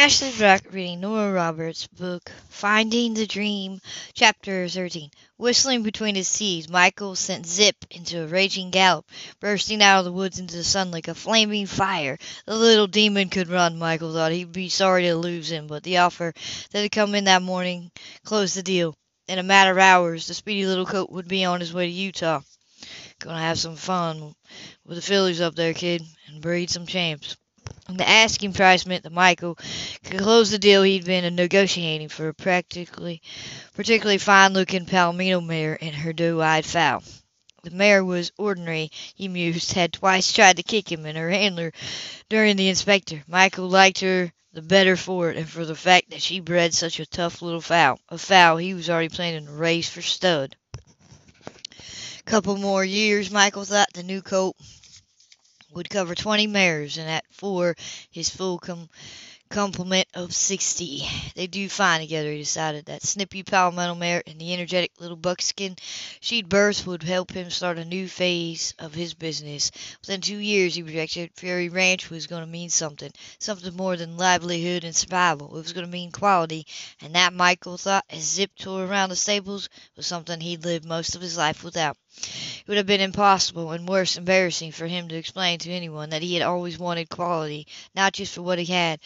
Ashley Brock reading Nora Roberts' book Finding the Dream, Chapter 13. Whistling between his teeth, Michael sent Zip into a raging gallop, bursting out of the woods into the sun like a flaming fire. The little demon could run, Michael thought. He'd be sorry to lose him, but the offer that had come in that morning closed the deal. In a matter of hours, the speedy little coat would be on his way to Utah. Gonna have some fun with the fillies up there, kid, and breed some champs. The asking price meant that Michael could close the deal he'd been negotiating for a practically, particularly fine-looking Palomino mare and her doe-eyed fowl. The mare was ordinary, he mused, had twice tried to kick him and her handler during the inspector. Michael liked her the better for it and for the fact that she bred such a tough little fowl, a fowl he was already planning to raise for stud. A couple more years, Michael thought, the new colt would cover twenty mares, and at four his full com- complement of sixty. They do fine together, he decided. That snippy palmetto mare and the energetic little buckskin she'd birthed would help him start a new phase of his business. Within two years, he projected, Prairie Ranch was going to mean something, something more than livelihood and survival. It was going to mean quality, and that, Michael thought, as Zip tore around the stables, was something he'd lived most of his life without. It would have been impossible, and worse, embarrassing for him to explain to anyone that he had always wanted quality, not just for what he had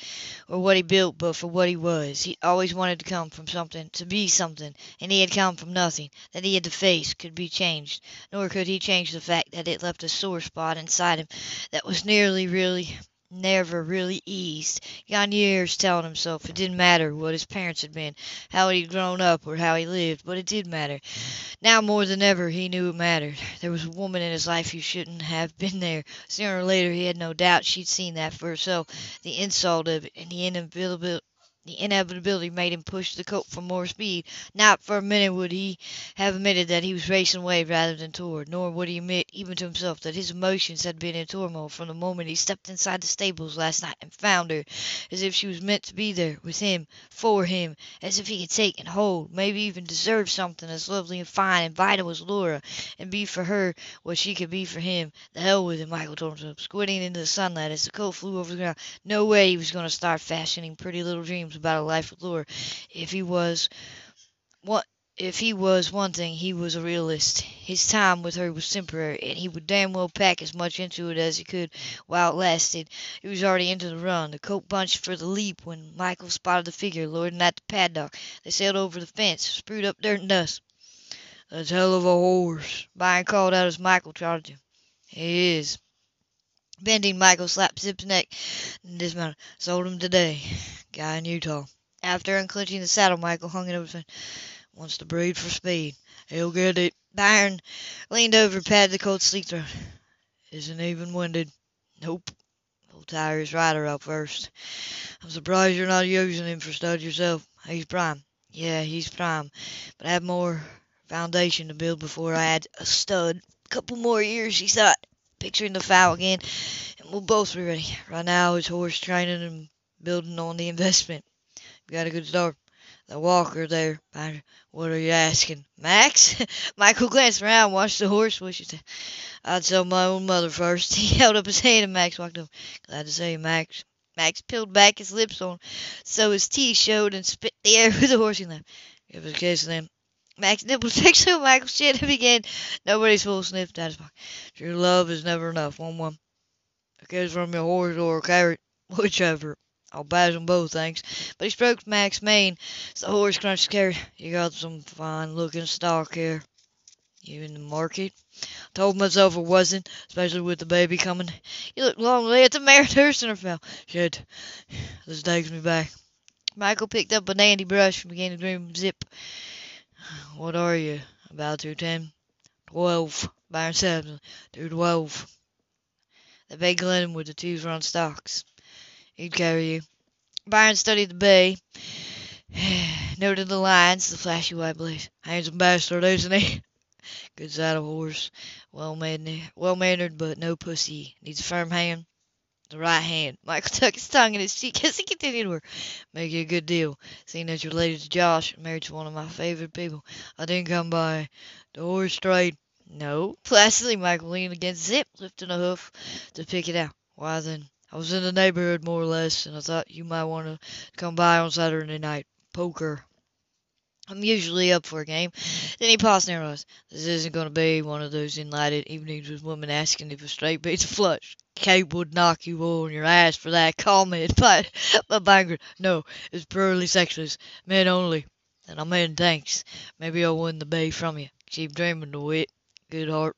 or what he built, but for what he was. He always wanted to come from something, to be something, and he had come from nothing that he had to face could be changed. Nor could he change the fact that it left a sore spot inside him that was nearly really never really eased. He got years telling himself it didn't matter what his parents had been, how he'd grown up, or how he lived, but it did matter. Now more than ever he knew it mattered. There was a woman in his life who shouldn't have been there. Sooner or later he had no doubt she'd seen that for herself. The insult of it, and the inevitability the inevitability made him push the colt for more speed. Not for a minute would he have admitted that he was racing away rather than toward, nor would he admit, even to himself, that his emotions had been in turmoil from the moment he stepped inside the stables last night and found her, as if she was meant to be there, with him, for him, as if he could take and hold, maybe even deserve something as lovely and fine and vital as Laura, and be for her what she could be for him. The hell with it, Michael told himself, squinting into the sunlight as the colt flew over the ground. No way he was going to start fashioning pretty little dreams about a life with Laura. If he was what if he was one thing, he was a realist. His time with her was temporary, and he would damn well pack as much into it as he could while it lasted. He was already into the run. The colt bunched for the leap when Michael spotted the figure loitering at the paddock. They sailed over the fence, sprued up dirt and dust. That's hell of a horse, Byron called out as Michael trotted him. He is. Bending, Michael slapped Zip's neck and dismounted. Sold him today. Guy in Utah. After unclenching the saddle, Michael hung it over his Wants to breed for speed. He'll get it. Byron leaned over and patted the colt's sleek throat. Isn't even winded. Nope. We'll tire his rider up first. I'm surprised you're not using him for stud yourself. He's prime. Yeah, he's prime. But I have more foundation to build before I add a stud. Couple more years, he thought, picturing the foal again, and we'll both be ready. Right now, it's horse training and building on the investment. We got a good start. The walker there. What are you asking? Max? Michael glanced around, watched the horse wishes. I'd sell my own mother first. He held up his hand and Max walked over. Glad to see you, Max. Max peeled back his lips on so his teeth showed and spit the air with the horse he. Give us a kiss then. Max to Michael's chin and began. Nobody's full sniffed out his pocket. True love is never enough. One one. Kiss from your horse or a carrot, whichever. I'll badge them both, thanks. But he stroked Max's mane as the horse crunched carrot. You got some fine looking stock here. You in the market? Told myself I wasn't, especially with the baby coming. You look lonely at the mare fell. Shit, this takes me back. Michael picked up a dandy brush and began to groom Zip. What are you, about two ten? Twelve, Byron said. Two twelve. The bay gleamed with the two front stalks. He'd carry you. Byron studied the bay, noted the lines, the flashy white blaze. Handsome bastard, isn't he? Good saddle horse, well mannered, well mannered, but no pussy. Needs a firm hand. The right hand. Michael tucked his tongue in his cheek as he continued to work. Make a good deal, seeing that you're related to Josh, married to one of my favorite people. I didn't come by the horse trade. No. Placidly, Michael leaned against Zip, lifting a hoof to pick it out. Why then, I was in the neighborhood more or less, and I thought you might want to come by on Saturday night. Poker. I'm usually up for a game. Then he paused and realized this isn't going to be one of those enlightened evenings with women asking if a straight beats a flush. Kate would knock you on your ass for that comment, but, but Banger, no, it's purely sexless, men only. And I'm mean thanks. Maybe I'll win the bay from you. Keep dreaming De Witt. Good heart.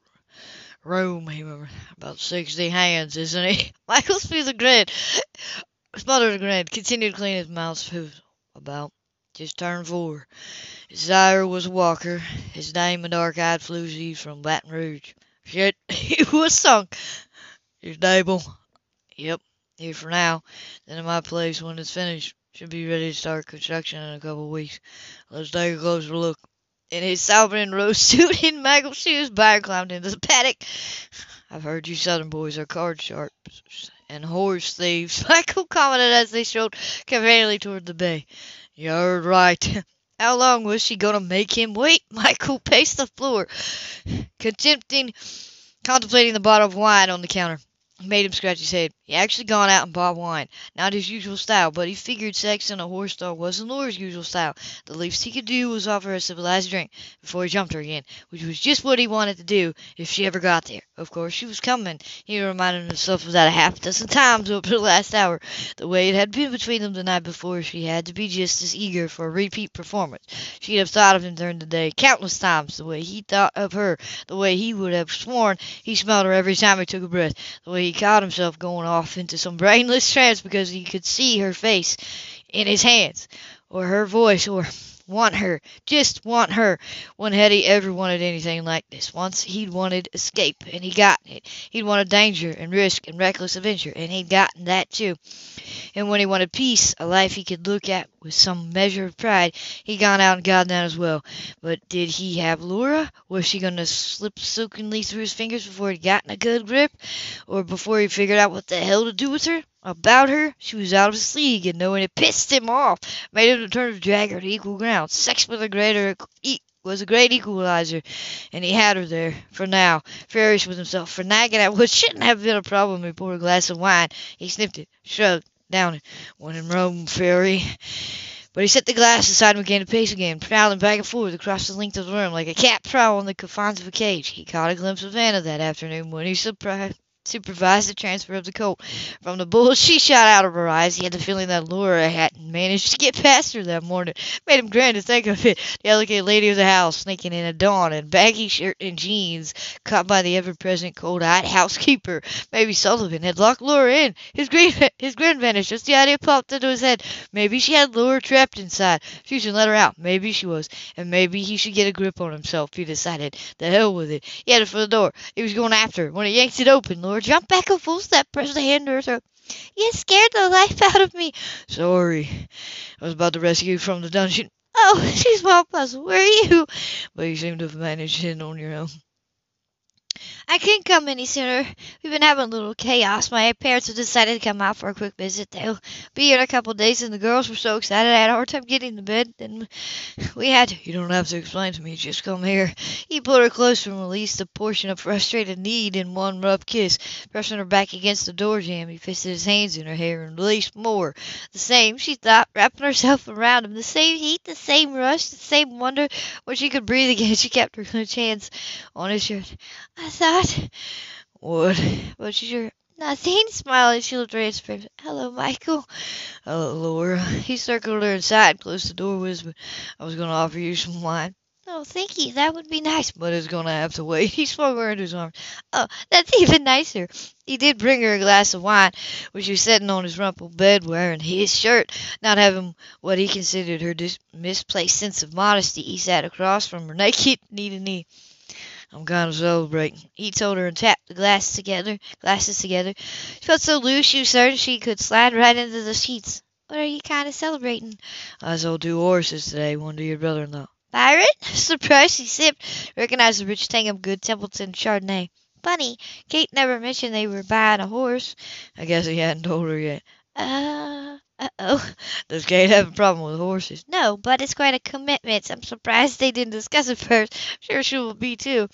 Rome, he remembered. About sixty hands, isn't he? Michael threw the grin. Smothered a grin. Continued to clean his mouth. About. Just turned four. His sire was walker. His name a dark-eyed floozy from Baton Rouge. Shit, he was sunk. Your stable? Yep, here for now. Then in my place when it's finished. Should be ready to start construction in a couple weeks. Let's take a closer look. In his sovereign rose suit and Michael shoes, Byron climbed into the paddock. I've heard you southern boys are card sharps and horse thieves. Michael commented as they strode conveniently toward the bay. You're right. How long was she going to make him wait? Michael paced the floor, contempting, contemplating the bottle of wine on the counter. It made him scratch his head. He actually gone out and bought wine. Not his usual style, but he figured sex and a horse stall wasn't Laura's usual style. The least he could do was offer her a civilized drink before he jumped her again, which was just what he wanted to do if she ever got there. Of course, she was coming. He reminded himself of that a half dozen times over the last hour. The way it had been between them the night before, she had to be just as eager for a repeat performance. She'd have thought of him during the day countless times, the way he thought of her, the way he would have sworn he smelled her every time he took a breath, the way he caught himself going off into some brainless trance because he could see her face in his hands, or her voice, or want her, just want her. When had he ever wanted anything like this? Once he'd wanted escape, and he'd gotten it. He'd wanted danger and risk and reckless adventure, and he'd gotten that too. And when he wanted peace, a life he could look at with some measure of pride, he'd gone out and gotten that as well. But did he have Laura? Was she going to slip silkily through his fingers before he'd gotten a good grip? Or before he figured out what the hell to do with her? About her, she was out of his league, and knowing it pissed him off, made him determined to drag her to equal ground. Sex was a greater e- was a great equalizer, and he had her there for now, furious with himself for nagging at what shouldn't have been a problem. He poured a glass of wine. He sniffed it, shrugged, down. When in Rome, Fury. But he set the glass aside and began to pace again, prowling back and forth across the length of the room like a cat prowling the confines of a cage. He caught a glimpse of Anna that afternoon when he surprised supervised the transfer of the colt. From the bull she shot out of her eyes, he had the feeling that Laura hadn't managed to get past her that morning. Made him grin to think of it. The elegant lady of the house sneaking in at dawn in baggy shirt and jeans, caught by the ever-present cold-eyed housekeeper. Maybe Sullivan had locked Laura in. His grin, his grin vanished. Just the idea popped into his head. Maybe she had Laura trapped inside. She should let her out. Maybe she was. And maybe he should get a grip on himself. He decided. The hell with it. He headed for the door. He was going after her. When he yanked it open, Laura jumped back a full step, pressed the hand to her throat. You scared the life out of me. Sorry. I was about to rescue you from the dungeon. Oh, she's well puzzled. Where are you? But you seem to have managed it on your own. I couldn't come any sooner. We've been having a little chaos. My parents have decided to come out for a quick visit. They'll be here in a couple of days, and the girls were so excited I had a hard time getting to bed. Then we had to. You don't have to explain to me. Just come here. He pulled her closer and released a portion of frustrated need in one rough kiss, pressing her back against the door jamb. He fisted his hands in her hair and released more. The same, she thought, wrapping herself around him. The same heat, the same rush, the same wonder. When she could breathe again, she kept her clenched hands on his shirt. I thought. What? What? But sure. Nothing. Smiling, she looked right at his face. Hello, Michael. Hello, Laura. He circled her inside, and closed the door, whispered, I was going to offer you some wine. Oh, thank you. That would be nice. But it's going to have to wait. He swung her into his arms. Oh, that's even nicer. He did bring her a glass of wine, which was sitting on his rumpled bed wearing his shirt. Not having what he considered her dis- misplaced sense of modesty, he sat across from her, naked, knee to knee. I'm kind of celebrating. He told her and tapped the glasses together. Glasses together. She felt so loose, she was certain she could slide right into the sheets. What are you kind of celebrating? I sold two horses today, one to your brother-in-law. Byron? Surprised she sipped. Recognized the rich tang of good Templeton Chardonnay. Funny, Kate never mentioned they were buying a horse. I guess he hadn't told her yet. Uh, uh-oh. Does Kate have a problem with horses? No, but it's quite a commitment. I'm surprised they didn't discuss it first. I'm sure she will be too.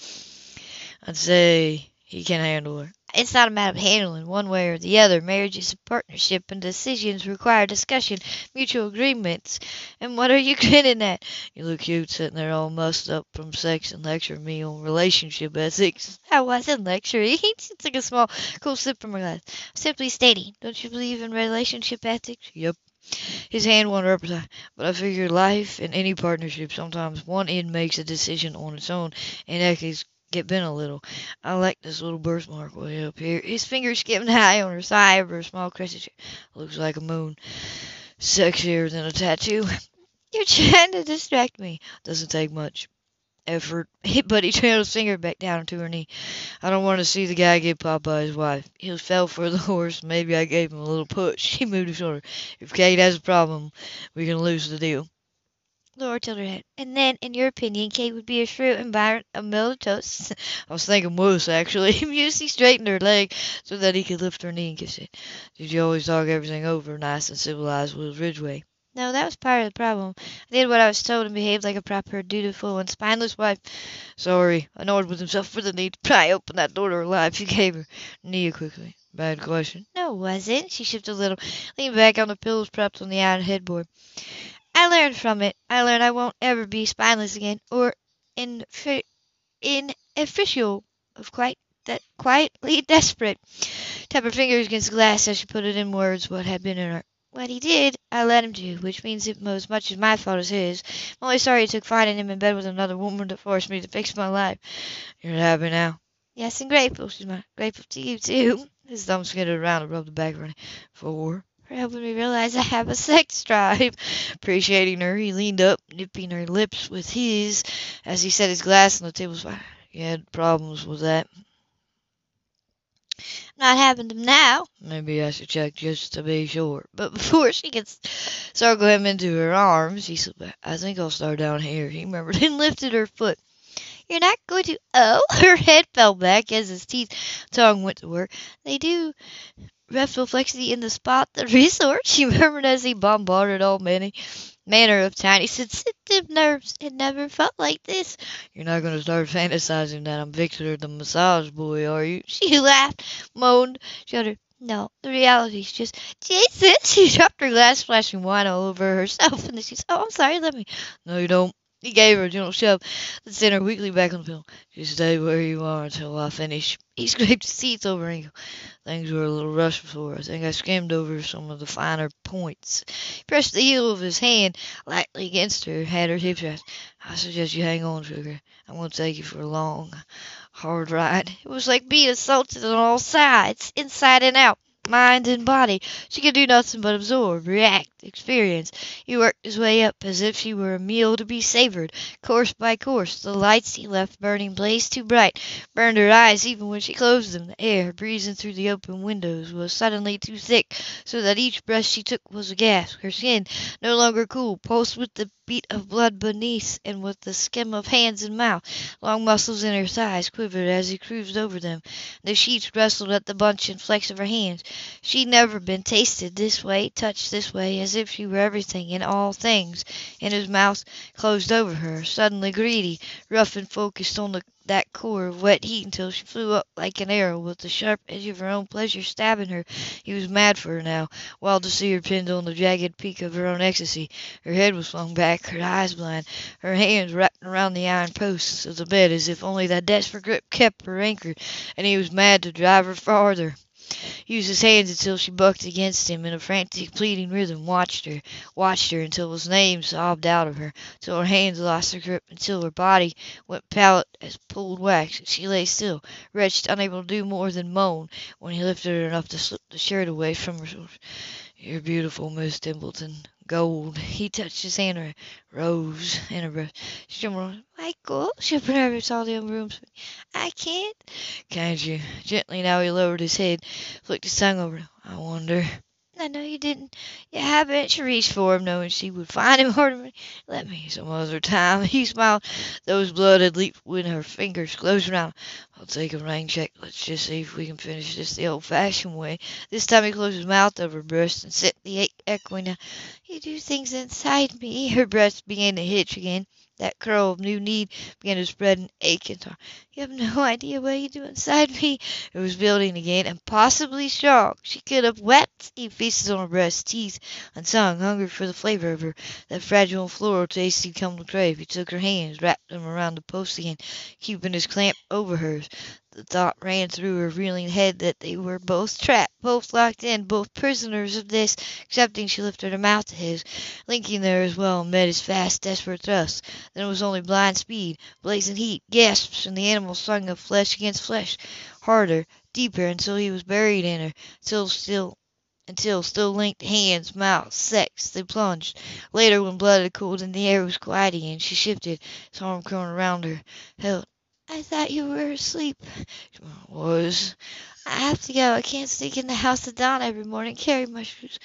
I'd say he can handle her. It's not a matter of handling one way or the other. Marriage is a partnership, and decisions require discussion, mutual agreements. And what are you grinning at? You look cute sitting there all mussed up from sex and lecturing me on relationship ethics. I wasn't lecturing. He took a small, cool sip from her glass. Simply stating, don't you believe in relationship ethics? Yep. His hand wandered up his. But I figure life in any partnership, sometimes one end makes a decision on its own, and that case get bent a little. I like this little birthmark way up here. His finger skipping high on her thigh over a small crescent. Looks like a moon. Sexier than a tattoo. You're trying to distract me. Doesn't take much effort, but he trailed his finger back down to her knee. I don't want to see the guy get popped by his wife. He fell for the horse. Maybe I gave him a little push. He moved his shoulder. If Kate has a problem, we can lose the deal. Laura tilted her head. And then, in your opinion, Kate would be a shrew and Byron a milquetoast. I was thinking moose, actually. Musey straightened her leg so that he could lift her knee and kiss it. Did you always talk everything over nice and civilized with Ridgeway? No, that was part of the problem. I did what I was told and behaved like a proper, dutiful, and spineless wife. Sorry, annoyed with himself for the need to pry open that door to her life. He gave her Nia quickly. Bad question. No, wasn't. She shifted a little, leaned back on the pillows propped on the iron headboard. I learned from it. I learned I won't ever be spineless again, or in in official of quite that quietly desperate. Tap her fingers against the glass as she put it in words what had been in her. What he did, I let him do, which means it was as much as my fault as his. I'm only sorry it took finding him in bed with another woman to force me to fix my life. You're happy now? Yes, and grateful, she's my grateful to you too. His thumb skidded around and rubbed the back of her neck. For? helping me realize I have a sex drive. Appreciating her, he leaned up, nipping her lips with his as he set his glass on the table. You had problems with that. Not having them now. Maybe I should check just to be sure. But before she could circle him into her arms, he said, I think I'll start down here. He remembered and lifted her foot. You're not going to. Oh, her head fell back as his teeth tongue went to work. They do reflexively in the spot the resort, she murmured as he bombarded all many manner of tiny sensitive nerves. It never felt like this. You're not going to start fantasizing that I'm Victor the massage boy, are you? She laughed, moaned, shuddered. No, the reality's just Jesus. She dropped her glass, splashing wine all over herself, and then she said, "Oh, I'm sorry. Let me." No, you don't. He gave her a gentle shove that sent her weakly back on the pillow. Just stay where you are until I finish. He scraped his teeth over her ankle. Things were a little rough before. I think I skimmed over some of the finer points. He pressed the heel of his hand lightly against her, had her hips raised. I suggest you hang on, sugar. I'm going to take you for a long, hard ride. It was like being assaulted on all sides, inside and out mind and body. She could do nothing but absorb, react, experience. He worked his way up as if she were a meal to be savored, course by course. The lights he left burning blazed too bright, burned her eyes even when she closed them. The air, breezing through the open windows, was suddenly too thick, so that each breath she took was a gasp. Her skin, no longer cool, pulsed with the beat of blood beneath and with the skim of hands and mouth. Long muscles in her thighs quivered as he cruised over them. The sheets wrestled at the bunch and flex of her hands. She'd never been tasted this way, touched this way, as if she were everything and all things. And his mouth closed over her, suddenly greedy, rough and focused on the that core of wet heat until she flew up like an arrow with the sharp edge of her own pleasure stabbing her. He was mad for her now, wild to see her pinned on the jagged peak of her own ecstasy. Her head was flung back, her eyes blind, her hands wrapped around the iron posts of the bed as if only that desperate grip kept her anchored, and he was mad to drive her farther used his hands until she bucked against him in a frantic, pleading rhythm, watched her, watched her until his name sobbed out of her, till her hands lost their grip, until her body went pallid as pulled wax. She lay still, wretched, unable to do more than moan, when he lifted her enough to slip the shirt away from her. You're beautiful, Miss Templeton. Gold. He touched his hand her rose in her breast. She trembled. Michael, she nervous all the other rooms. I can't. Can't you? Gently now he lowered his head, flicked his tongue over. I wonder. I know you didn't. You haven't. Reached for him, knowing she would find him harder. Let me some other time. He smiled, Those blood had leaped when her fingers closed around. I'll take a rain check. Let's just see if we can finish this the old-fashioned way. This time he closed his mouth over her breast and set the echoing. You do things inside me. Her breast began to hitch again. That curl of new need began to spread and ache into her. You have no idea what you do inside me. It was building again, and possibly strong. She could have wept. He feasted on her breast, teeth unsung, hungry for the flavor of her, that fragile floral taste he'd come to crave. He took her hands, wrapped them around the post again, keeping his clamp over hers. The thought ran through her reeling head that they were both trapped, both locked in, both prisoners of this, excepting she lifted her mouth to his, linking there as well, and met his fast, desperate thrust. Then it was only blind speed, blazing heat, gasps, and the animal swung of flesh against flesh, harder, deeper, until he was buried in her, till still until still linked hands, mouth, sex, they plunged. Later, when blood had cooled and the air was quiet again, she shifted, his arm curling around her, held. I thought you were asleep. Was. I have to go. I can't sneak in the house at dawn every morning. Carry my shoes.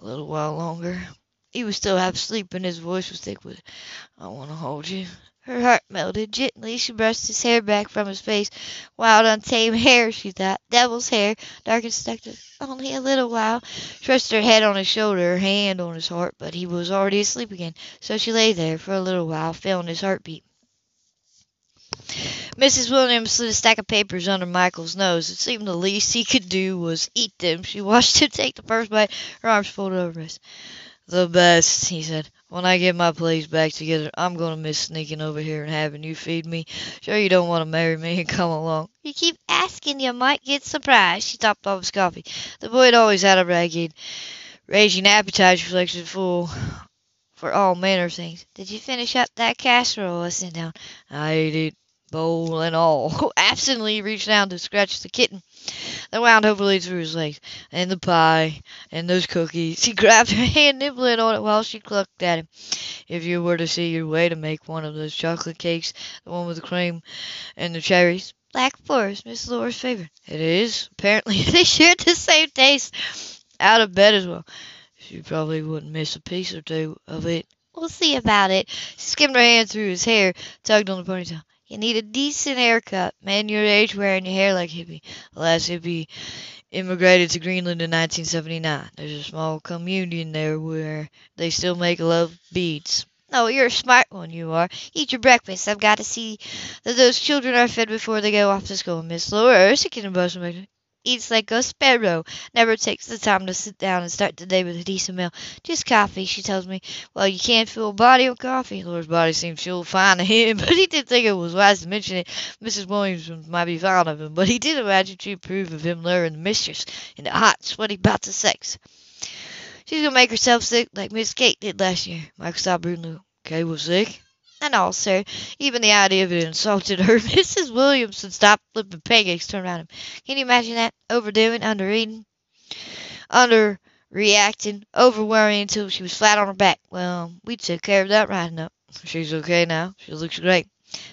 A little while longer. He was still half asleep, and his voice was thick with, I want to hold you. Her heart melted. Gently she brushed his hair back from his face. Wild, untamed hair, she thought. Devil's hair, dark and seductive. Only a little while. She rested her head on his shoulder, her hand on his heart, but he was already asleep again. So she lay there for a little while, feeling his heartbeat. Mrs. Williams slid a stack of papers under Michael's nose. It seemed the least he could do was eat them. She watched him take the first bite, her arms folded over his. The best, he said. When I get my place back together, I'm going to miss sneaking over here and having you feed me. Sure you don't want to marry me and come along. You keep asking, you might get surprised. She topped off his coffee. The boy had always had a ragged, raging appetite, for reflected full for all manner of things. Did you finish up that casserole I sent down? I ate it, bowl and all. Absently reached down to scratch the kitten that wound hopefully through his legs, and the pie, and those cookies. He grabbed her hand, nibbling on it while she clucked at him. If you were to see your way to make one of those chocolate cakes, the one with the cream and the cherries. Black Forest, Miss Laura's favorite. It is. Apparently they shared the same taste. Out of bed as well. She probably wouldn't miss a piece or two of it. We'll see about it. She skimmed her hand through his hair, tugged on the ponytail. You need a decent haircut. Man your age wearing your hair like Hippie. Last Hippie immigrated to Greenland in 1979. There's a small communion there where they still make love beads. Oh, you're a smart one, you are. Eat your breakfast. I've got to see that those children are fed before they go off to school. Miss Laura Erskine and Boston eats like a sparrow. Never takes the time to sit down and start the day with a decent meal. Just coffee, she tells me. Well, you can't fill a body with coffee. Laura's body seemed full fine to him, but he didn't think it was wise to mention it. Mrs. Williams might be fond of him, but he did imagine she'd approve of him luring the mistress into hot, sweaty bouts of sex. She's gonna make herself sick like Miss Kate did last year. Michael stopped. Kate was sick? And all, sir. Even the idea of it insulted her. Mrs. Williamson stopped flipping pancakes, turned around him. Can you imagine that? Overdoing, undereating, under reacting, overworrying until she was flat on her back. Well, we took care of that right enough. She's okay now. She looks great.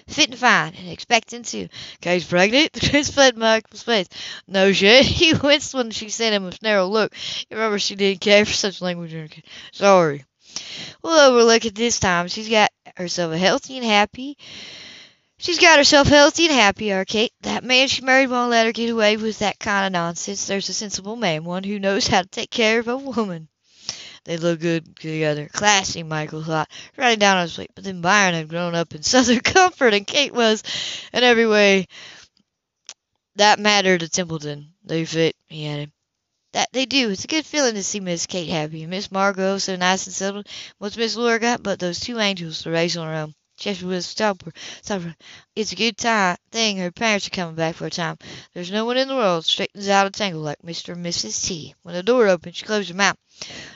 Fit and fine, and expecting to. Kate's pregnant? Chris fled Michael's face. No shit. He winced when she sent him a narrow look. You remember she didn't care for such language. Sorry. We'll overlook it this time. She's got herself healthy and happy. She's got herself healthy and happy, Kate. That man she married won't let her get away with that kind of nonsense. There's a sensible man, one who knows how to take care of a woman. They look good together. Classy, Michael thought, writing down on his plate. But then Byron had grown up in Southern comfort, and Kate was, in every way, that mattered to Templeton. They fit, he added. That they do. It's a good feeling to see Miss Kate happy, and Miss Margot so nice and settled. What's Miss Laura got but those two angels to raise on her own? Chester was stubborn. stubborn. It's a good time thing her parents are coming back for a time. There's no one in the world straightens out a tangle like Mr. and Mrs. T. When the door opened, she closed her mouth,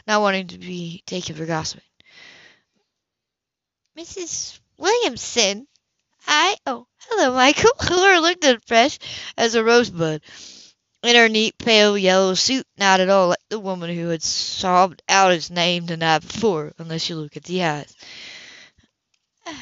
not wanting to be taken for gossiping. Mrs. Williamson, I oh hello, Michael. Laura looked as fresh as a rosebud in her neat pale yellow suit, not at all like the woman who had sobbed out his name the night before, unless you look at the eyes.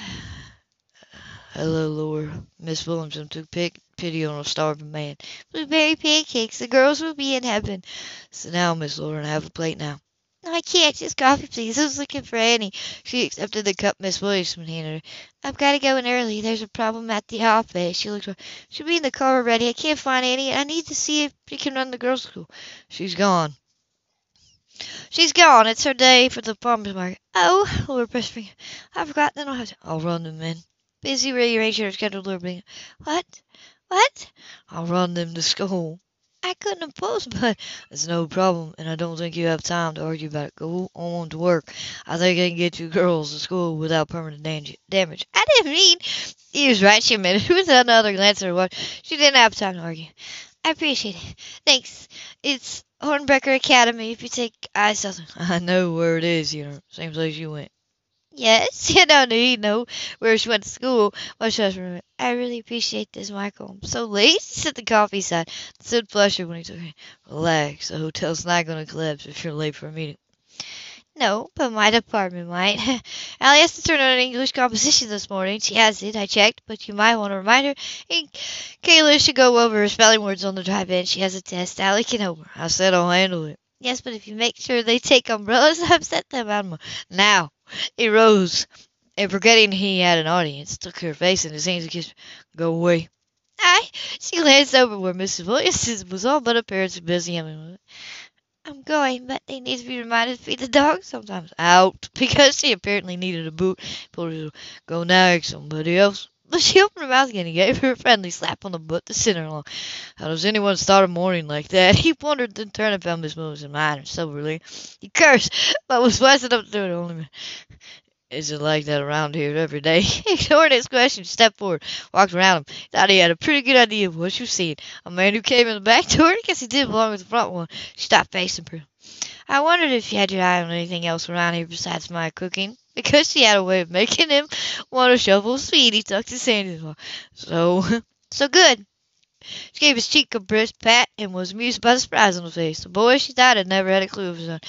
Hello, Laura. Miss Williamson took pity on a starving man. Blueberry pancakes. The girls will be in heaven. Sit down, Miss Laura, and have a plate now. I can't. Just coffee, please. I was looking for Annie. She accepted the cup Miss Williamson handed her. I've got to go in early. There's a problem at the office. She looked. She'll be in the car already. I can't find Annie. I need to see if she can run the girls' school. She's gone. She's gone. It's her day for the farmer's market. Oh, Lord Pressfinger, I forgot that I'll have to. I'll run them in. Busy rearranging her schedule, Lord Bingham. What? What? I'll run them to school. I couldn't oppose, but it's no problem, and I don't think you have time to argue about it. Go on to work. I think I can get you girls to school without permanent damage. I didn't mean. He was right. She admitted with another glance at her watch. She didn't have time to argue. I appreciate it. Thanks. It's Hornbreaker Academy. If you take I something. I know where it is. You know, same place you went. Yes, you don't need know where she went to school. She remember. I really appreciate this, Michael. I'm so late. Sit the coffee side. Said Flusher when he took it. Relax. The hotel's not going to collapse if you're late for a meeting. No, but my department might. Allie has to turn on an English composition this morning. She has it, I checked, but you might want to remind her. And Kayla should go over her spelling words on the drive-in. She has a test. Allie can help her. I said I'll handle it. Yes, but if you make sure they take umbrellas, upset them out Now, he rose, and forgetting he had an audience, took her face in his hands and kissed her. Go away. I. She glanced over where Mrs. Williams was all but apparently busy. Humming. I'm going, but they need to be reminded to feed the dog sometimes. Out, because she apparently needed a boot. Go nag somebody else. But she opened her mouth again and gave her a friendly slap on the butt to send her along. How does anyone start a morning like that? He wondered, then turned and Miss Moses in mind soberly. He cursed, but was wise enough to do it only. Is it like that around here every day? Ignoring his question, stepped forward, walked around him. Thought he had a pretty good idea of what was seeing. A man who came in the back door. I guess he did belong with the front one. She stopped facing her. I wondered if you had your eye on anything else around here besides my cooking. Because she had a way of making him want to shovel speed, he tucked his hand in. So, so good. She gave his cheek a brisk pat and was amused by the surprise on his face. The boy, she thought, had never had a clue of his own,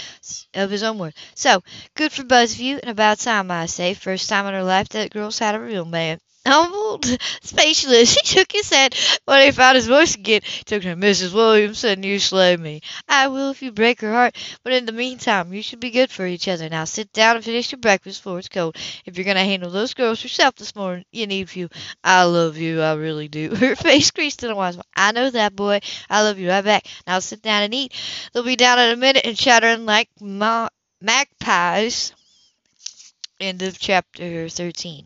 of his own words. So, good for both of you, and about time, I say. First time in her life that girl's had a real man humbled, speechless. He shook his head when he found his voice again. He took to Mrs. Williamson, you slay me. I will if you break her heart, but in the meantime, you should be good for each other. Now sit down and finish your breakfast before it's cold. If you're going to handle those girls yourself this morning, you need few. I love you, I really do. Her face creased in a wise smile. I know that, boy. I love you right back. Now sit down and eat. They'll be down in a minute and chattering like ma- magpies. End of chapter 13.